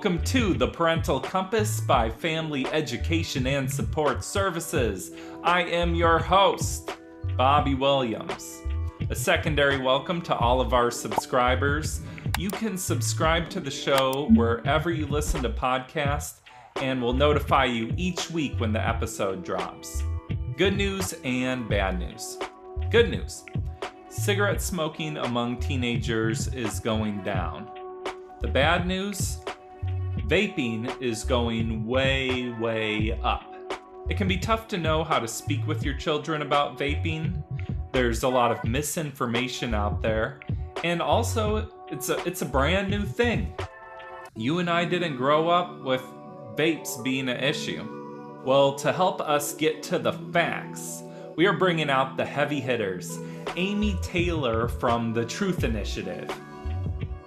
Welcome to the Parental Compass by Family Education and Support Services. I am your host, Bobby Williams. A secondary welcome to all of our subscribers. You can subscribe to the show wherever you listen to podcasts, and we'll notify you each week when the episode drops. Good news and bad news. Good news cigarette smoking among teenagers is going down. The bad news vaping is going way, way up. It can be tough to know how to speak with your children about vaping. There's a lot of misinformation out there, and also it's a it's a brand new thing. You and I didn't grow up with vapes being an issue. Well, to help us get to the facts, we are bringing out the heavy hitters. Amy Taylor from the Truth Initiative.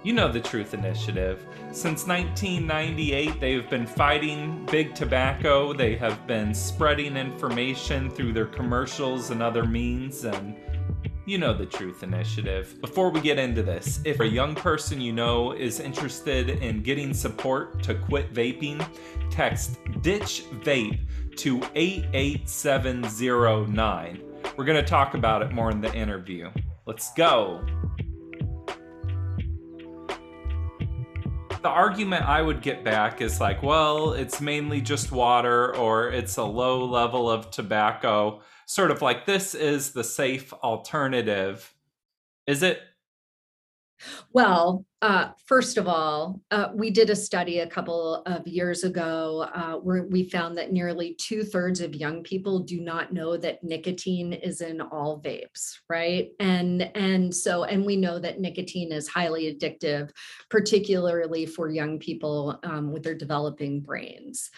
You know the Truth Initiative. Since 1998, they've been fighting big tobacco. They have been spreading information through their commercials and other means, and you know the Truth Initiative. Before we get into this, if a young person you know is interested in getting support to quit vaping, text Ditch Vape to 88709. We're going to talk about it more in the interview. Let's go. The argument I would get back is like, well, it's mainly just water or it's a low level of tobacco. Sort of like this is the safe alternative. Is it? Well, uh, first of all, uh, we did a study a couple of years ago uh, where we found that nearly two thirds of young people do not know that nicotine is in all vapes, right? And and so and we know that nicotine is highly addictive, particularly for young people um, with their developing brains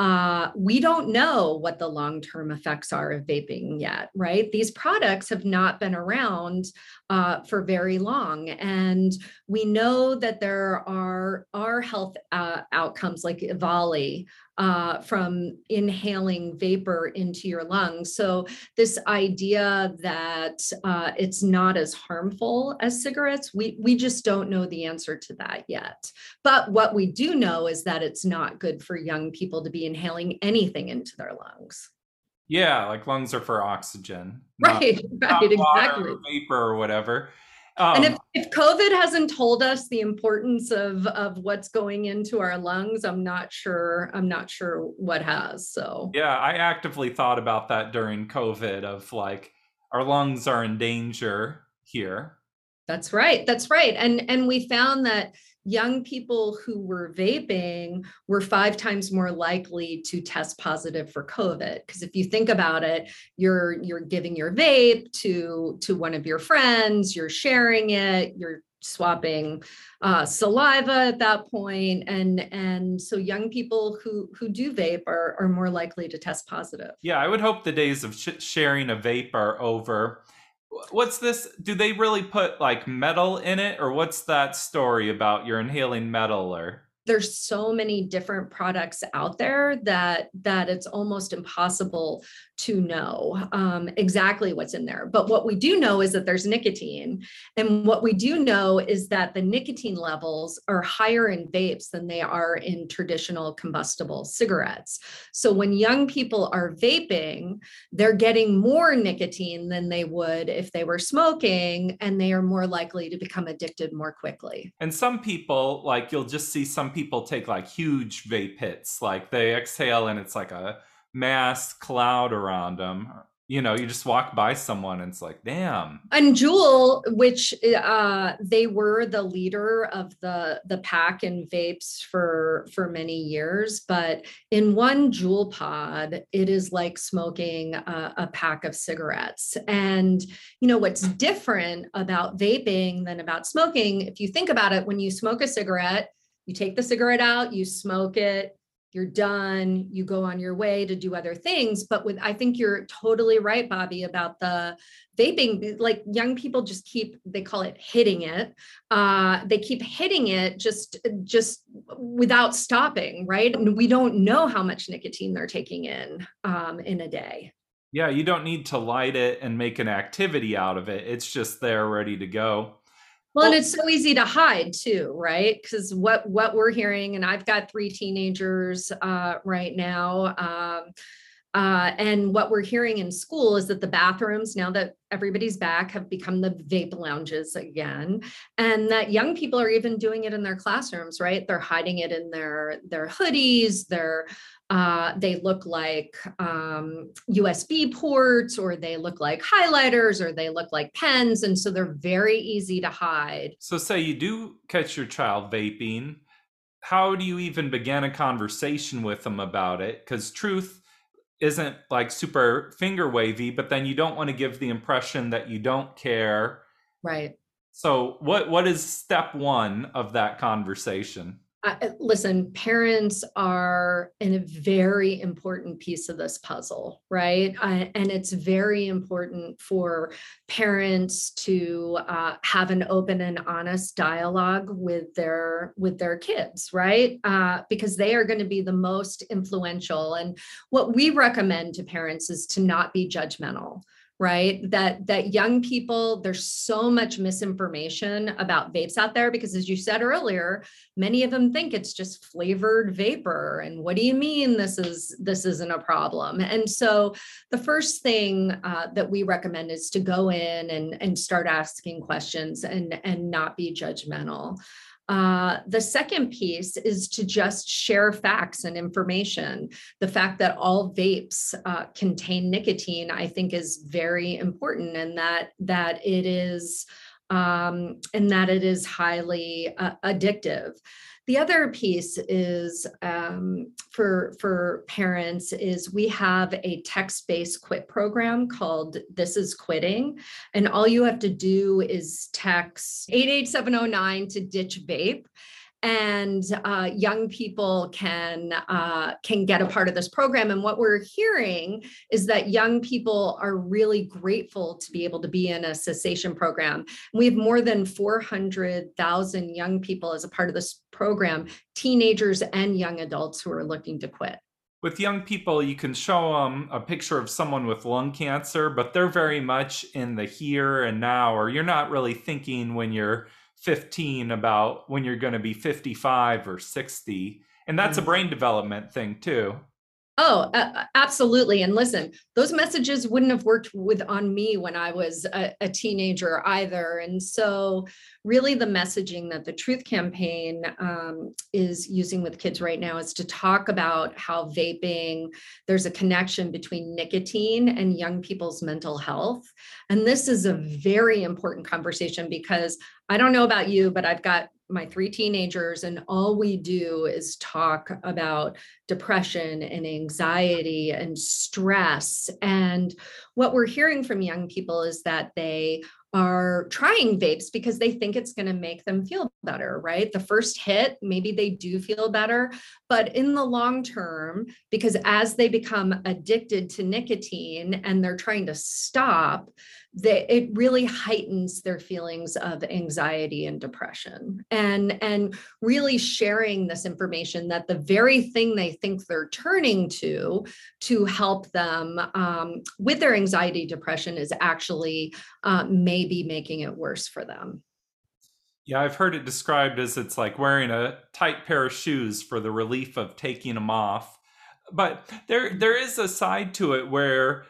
uh, we don't know what the long term effects are of vaping yet, right? These products have not been around uh, for very long. And we know that there are, are health uh, outcomes like EVALI uh, from inhaling vapor into your lungs. So, this idea that uh, it's not as harmful as cigarettes, we, we just don't know the answer to that yet. But what we do know is that it's not good for young people to be inhaling anything into their lungs. Yeah, like lungs are for oxygen. Right, not, right, not exactly. vapor or whatever. Um, and if, if COVID hasn't told us the importance of of what's going into our lungs, I'm not sure. I'm not sure what has. So yeah, I actively thought about that during COVID. Of like, our lungs are in danger here. That's right. That's right. And and we found that young people who were vaping were five times more likely to test positive for covid. Because if you think about it you're you're giving your vape to to one of your friends you're sharing it you're swapping uh, saliva at that point and and so young people who who do vape are, are more likely to test positive. Yeah i would hope the days of sh- sharing a vape are over what's this do they really put like metal in it? Or what's that story about you're inhaling metal or there's so many different products out there that that it's almost impossible to know um, exactly what's in there. But what we do know is that there's nicotine and what we do know is that the nicotine levels are higher in vapes than they are in traditional combustible cigarettes. So when young people are vaping they're getting more nicotine than they would if they were smoking and they are more likely to become addicted more quickly. And some people like you'll just see some people take like huge vape hits, like they exhale and it's like a mass cloud around them. You know, you just walk by someone and it's like, damn. And Juul, which uh, they were the leader of the the pack and vapes for for many years, but in one Juul pod, it is like smoking a, a pack of cigarettes. And you know what's different about vaping than about smoking? If you think about it, when you smoke a cigarette, you take the cigarette out, you smoke it, you're done, you go on your way to do other things. But with, I think you're totally right, Bobby, about the vaping. Like young people just keep, they call it hitting it. Uh, they keep hitting it just, just without stopping, right? And we don't know how much nicotine they're taking in um, in a day. Yeah, you don't need to light it and make an activity out of it. It's just there ready to go. Well, and it's so easy to hide too, right? Because what what we're hearing, and I've got three teenagers uh, right now. Um, uh, and what we're hearing in school is that the bathrooms, now that everybody's back, have become the vape lounges again, and that young people are even doing it in their classrooms. Right? They're hiding it in their their hoodies, their uh, they look like um, USB ports, or they look like highlighters, or they look like pens. And so they're very easy to hide. So, say you do catch your child vaping, how do you even begin a conversation with them about it? Because truth isn't like super finger wavy, but then you don't want to give the impression that you don't care. Right. So, what what is step one of that conversation? Listen, parents are in a very important piece of this puzzle, right? Uh, and it's very important for parents to uh, have an open and honest dialogue with their with their kids, right? Uh, because they are going to be the most influential. And what we recommend to parents is to not be judgmental right? That that young people there's so much misinformation about vapes out there because as you said earlier many of them think it's just flavored vapor and what do you mean this is this isn't a problem? And so the first thing uh, that we recommend is to go in and and start asking questions and and not be judgmental uh, the second piece is to just share facts and information. The fact that all vapes uh, contain nicotine, I think, is very important, and that that it is um, and that it is highly uh, addictive. The other piece is um, for for parents is we have a text-based quit program called This is Quitting, and all you have to do is text 88709 to ditch vape and uh, young people can uh, can get a part of this program. And what we're hearing is that young people are really grateful to be able to be in a cessation program. We have more than 400,000 young people as a part of this program, teenagers and young adults who are looking to quit. With young people, you can show them a picture of someone with lung cancer, but they're very much in the here and now, or you're not really thinking when you're 15 about when you're going to be 55 or 60 and that's a mm-hmm. brain development thing too Oh, uh, absolutely. And listen, those messages wouldn't have worked with on me when I was a, a, teenager either. And so, really, the messaging that the Truth Campaign um, is using with kids right now is to talk about how vaping, there's a connection between nicotine and young people's mental health. And this is a very important conversation because I don't know about you, but I've got my three teenagers and all we do is talk about depression and anxiety and stress and what we're hearing from young people is that they are trying vapes because they think it's going to make them feel better, right? The first hit, maybe they do feel better, but in the long term, because as they become addicted to nicotine and they're trying to stop, they, it really heightens their feelings of anxiety and depression. And, and really sharing this information that the very thing they think they're turning to to help them um, with their anxiety, depression is actually uh, maybe making it worse for them. Yeah, I've heard it described as it's like wearing a tight pair of shoes for the relief of taking them off. But there there is a side to it where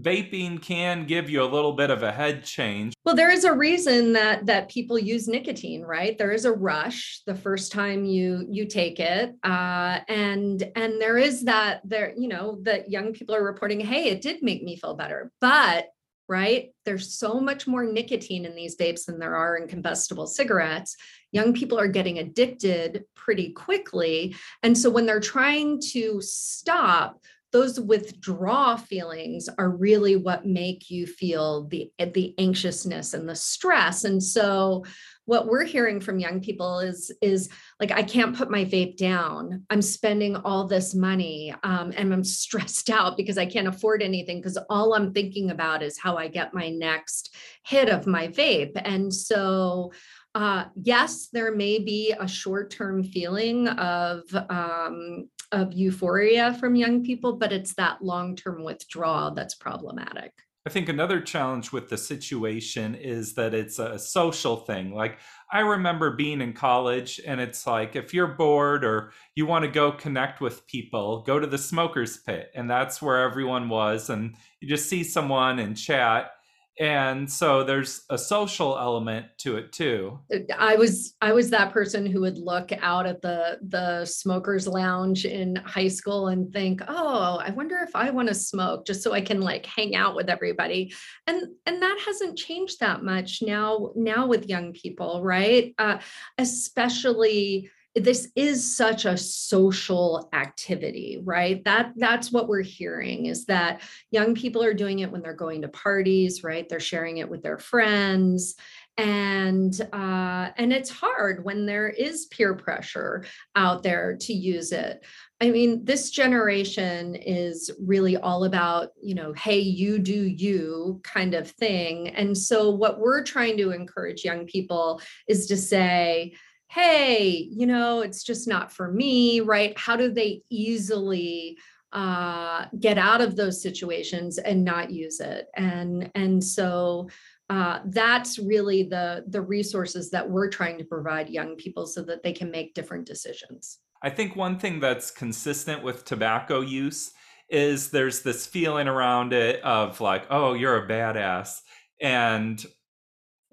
vaping can give you a little bit of a head change. Well, there is a reason that that people use nicotine, right? There is a rush the first time you you take it, uh, and and there is that there you know that young people are reporting, hey, it did make me feel better, but right? There's so much more nicotine in these vapes than there are in combustible cigarettes. Young people are getting addicted pretty quickly. And so when they're trying to stop, those withdraw feelings are really what make you feel the the anxiousness and the stress. And so what we're hearing from young people is is like i can't put my vape down. I'm spending all this money um, and i'm stressed out because i can't afford anything because all i'm thinking about is how i get my next hit of my vape. And so uh, yes, there may be a short-term feeling of um, of euphoria from young people, but it's that long-term withdrawal that's problematic. I think another challenge with the situation is that it's a social thing. Like I remember being in college and it's like if you're bored or you want to go connect with people, go to the smokers pit and that's where everyone was and you just see someone and chat and so there's a social element to it too. I was i was that person who would look out at the the smokers lounge in high school and think oh i wonder if i want to smoke just so i can like hang out with everybody. And and that hasn't changed that much now now with young people right? Uh, especially this is such a social activity right? That that's what we're hearing is that young people are doing it when they're going to parties right? They're sharing it with their friends. And uh, and it's hard when there is peer pressure out there to use it. I mean this generation is really all about you know hey you do you kind of thing. And so what we're trying to encourage young people is to say hey, you know, it's just not for me, right? How do they easily uh, get out of those situations and not use it? And and so uh, that's really the the resources that we're trying to provide young people so that they can make different decisions. I think one thing that's consistent with tobacco use is there's this feeling around it of like, oh, you're a badass. And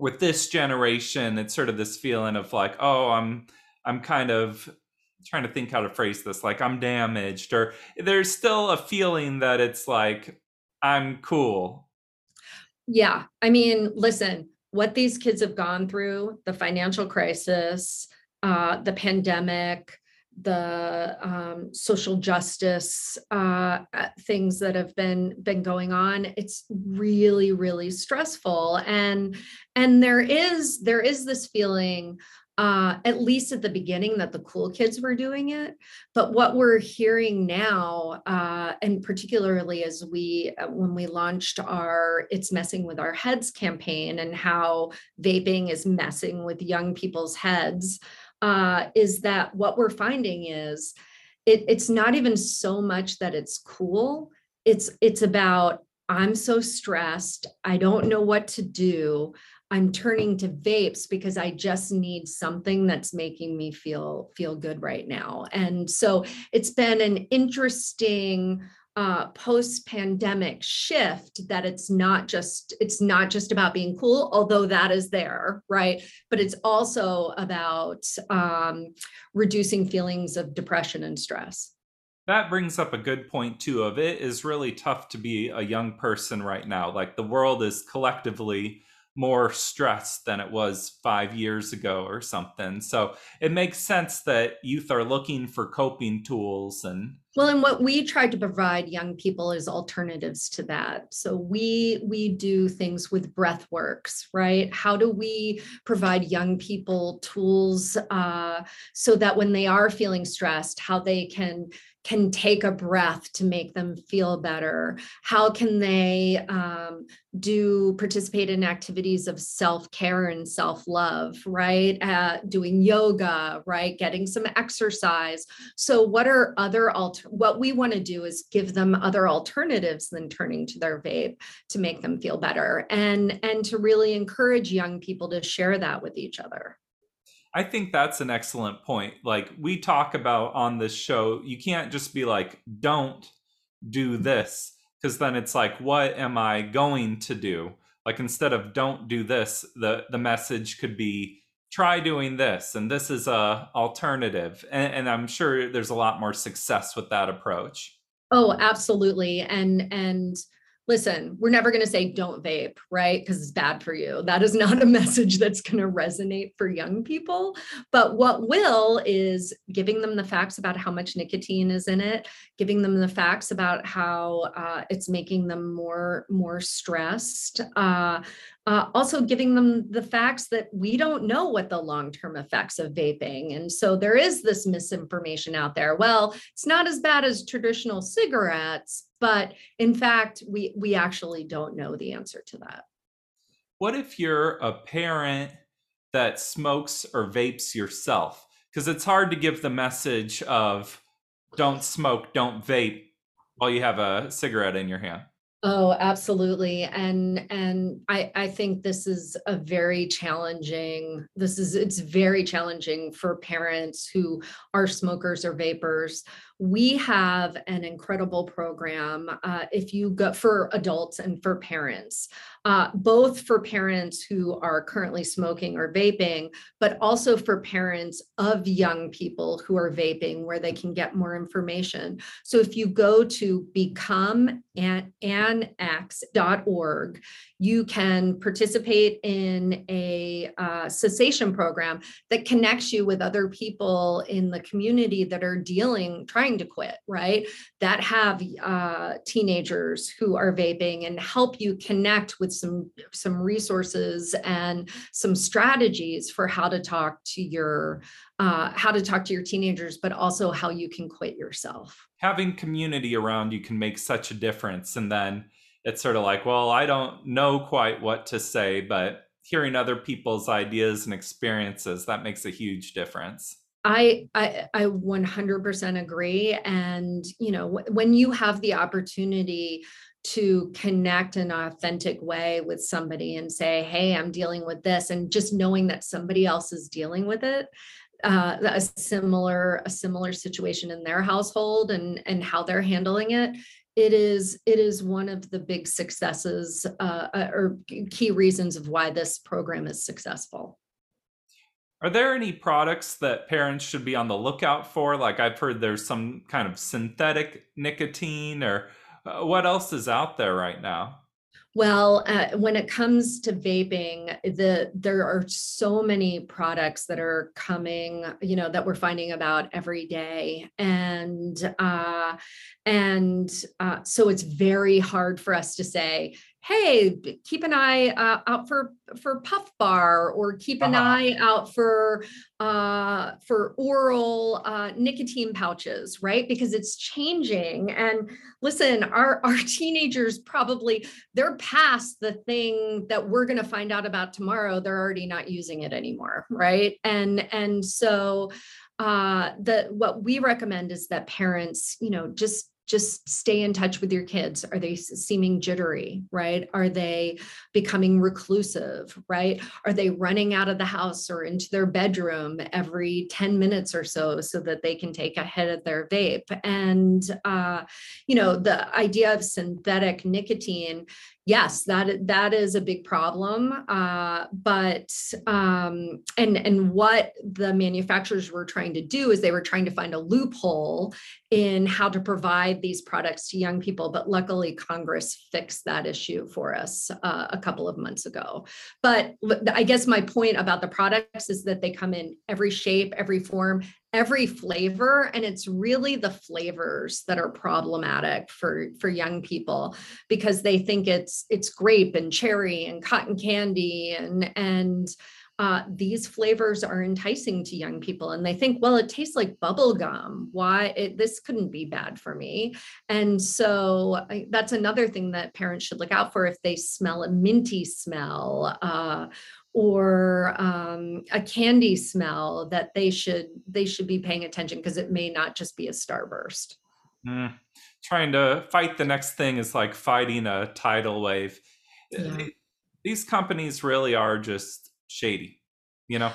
with this generation, it's sort of this feeling of like, oh, I'm I'm kind of trying to think how to phrase this, like I'm damaged, or there's still a feeling that it's like I'm cool. Yeah. I mean, listen, what these kids have gone through, the financial crisis, uh, the pandemic, the um, social justice uh, uh, things that have been been going on it's really really stressful. And and there is there is this feeling uh, at least at the beginning that the cool kids were doing it. But what we're hearing now uh, and particularly as we uh, when we launched our it's messing with our heads campaign and how vaping is messing with young people's heads uh, is that what we're finding is it, it's not even so much that it's cool. It's it's about I'm so stressed. I don't know what to do. I'm turning to vapes because I just need something that's making me feel feel good right now. And so it's been an interesting uh, post-pandemic shift that it's not just it's not just about being cool although that is there right? But it's also about um, reducing feelings of depression and stress. That brings up a good point too of it is really tough to be a young person right now. Like the world is collectively more stressed than it was five years ago or something. So it makes sense that youth are looking for coping tools and well and what we try to provide young people is alternatives to that so we we do things with breath works, right how do we provide young people tools uh, so that when they are feeling stressed how they can can take a breath to make them feel better? How can they um, do participate in activities of self care and self love, right? Uh, doing yoga, right? Getting some exercise. So, what are other alter? What we want to do is give them other alternatives than turning to their vape to make them feel better, and and to really encourage young people to share that with each other. I think that's an excellent point. Like we talk about on this show, you can't just be like, don't do mm-hmm. this, because then it's like, what am I going to do? Like instead of don't do this, the the message could be try doing this, and this is a alternative. And, and I'm sure there's a lot more success with that approach. Oh, absolutely. And and listen, we're never going to say don't vape, right? Because it's bad for you. That is not a message that's going to resonate for young people. But what will is giving them the facts about how much nicotine is in it, giving them the facts about how uh, it's making them more more stressed. Uh, uh, also giving them the facts that we don't know what the long-term effects of vaping and so there is this misinformation out there well it's not as bad as traditional cigarettes but in fact we we actually don't know the answer to that. What if you're a parent that smokes or vapes yourself? Because it's hard to give the message of don't smoke don't vape while you have a cigarette in your hand. Oh, absolutely. And and I I think this is a very challenging this is it's very challenging for parents who are smokers or vapors we have an incredible program uh, if you go for adults and for parents uh, both for parents who are currently smoking or vaping but also for parents of young people who are vaping where they can get more information. So if you go to become you can participate in a uh, cessation program that connects you with other people in the community that are dealing trying to quit right that have uh, teenagers who are vaping and help you connect with some some resources and some strategies for how to talk to your uh, how to talk to your teenagers but also how you can quit yourself having community around you can make such a difference and then it's sort of like, well, I don't know quite what to say, but hearing other people's ideas and experiences, that makes a huge difference. I, I I 100% agree and you know when you have the opportunity to connect in an authentic way with somebody and say hey I'm dealing with this and just knowing that somebody else is dealing with it uh, a similar a similar situation in their household and and how they're handling it it is it is one of the big successes uh, uh, or key reasons of why this program is successful are there any products that parents should be on the lookout for? Like i've heard there's some kind of synthetic nicotine or uh, what else is out there right now? Well, uh, when it comes to vaping, the there are so many products that are coming, you know, that we're finding about every day, and uh, and uh, so it's very hard for us to say, hey keep an eye uh, out for for puff bar or keep an uh-huh. eye out for uh, for oral uh, nicotine pouches right? Because it's changing. And listen our our teenagers probably they're past the thing that we're going to find out about tomorrow. They're already not using it anymore right? And and so uh the what we recommend is that parents you know just just stay in touch with your kids. Are they seeming jittery right? Are they becoming reclusive right? Are they running out of the house or into their bedroom every 10 minutes or so so that they can take a hit of their vape? And uh, you know the idea of synthetic nicotine yes that that is a big problem uh, but um, and and what the manufacturers were trying to do is they were trying to find a loophole in how to provide these products to young people but luckily congress fixed that issue for us uh, a couple of months ago. But i guess my point about the products is that they come in every shape every form every flavor and it's really the flavors that are problematic for for young people because they think it's it's grape and cherry and cotton candy and and uh, these flavors are enticing to young people and they think well it tastes like bubble gum. Why it, this couldn't be bad for me. And so I, that's another thing that parents should look out for if they smell a minty smell uh, or um, a candy smell that they should they should be paying attention because it may not just be a starburst. Mm. Trying to fight the next thing is like fighting a tidal wave. Yeah. These companies really are just shady, you know.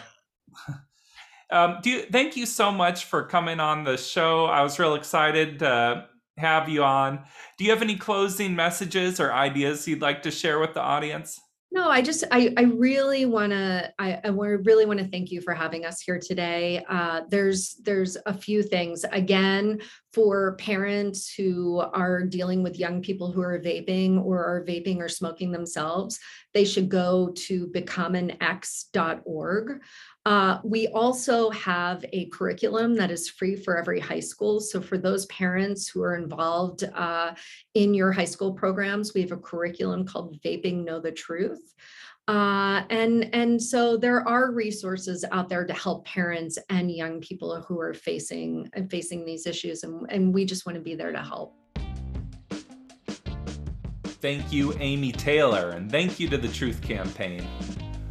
um, do you, thank you so much for coming on the show. I was real excited to have you on. Do you have any closing messages or ideas you'd like to share with the audience? No, I just I I really want to I, I really want to thank you for having us here today. Uh, there's there's a few things. Again, for parents who are dealing with young people who are vaping or are vaping or smoking themselves, they should go to becomeanex.org. Uh, we also have a curriculum that is free for every high school. So for those parents who are involved uh, in your high school programs, we have a curriculum called Vaping Know the Truth. Uh, and and so there are resources out there to help parents and young people who are facing facing these issues, and, and we just want to be there to help. Thank you, Amy Taylor, and thank you to the Truth Campaign.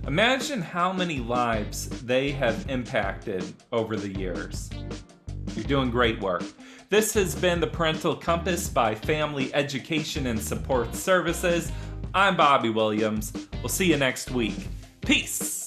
Imagine how many lives they have impacted over the years. You're doing great work. This has been the Parental Compass by Family Education and Support Services. I'm Bobby Williams. We'll see you next week. Peace.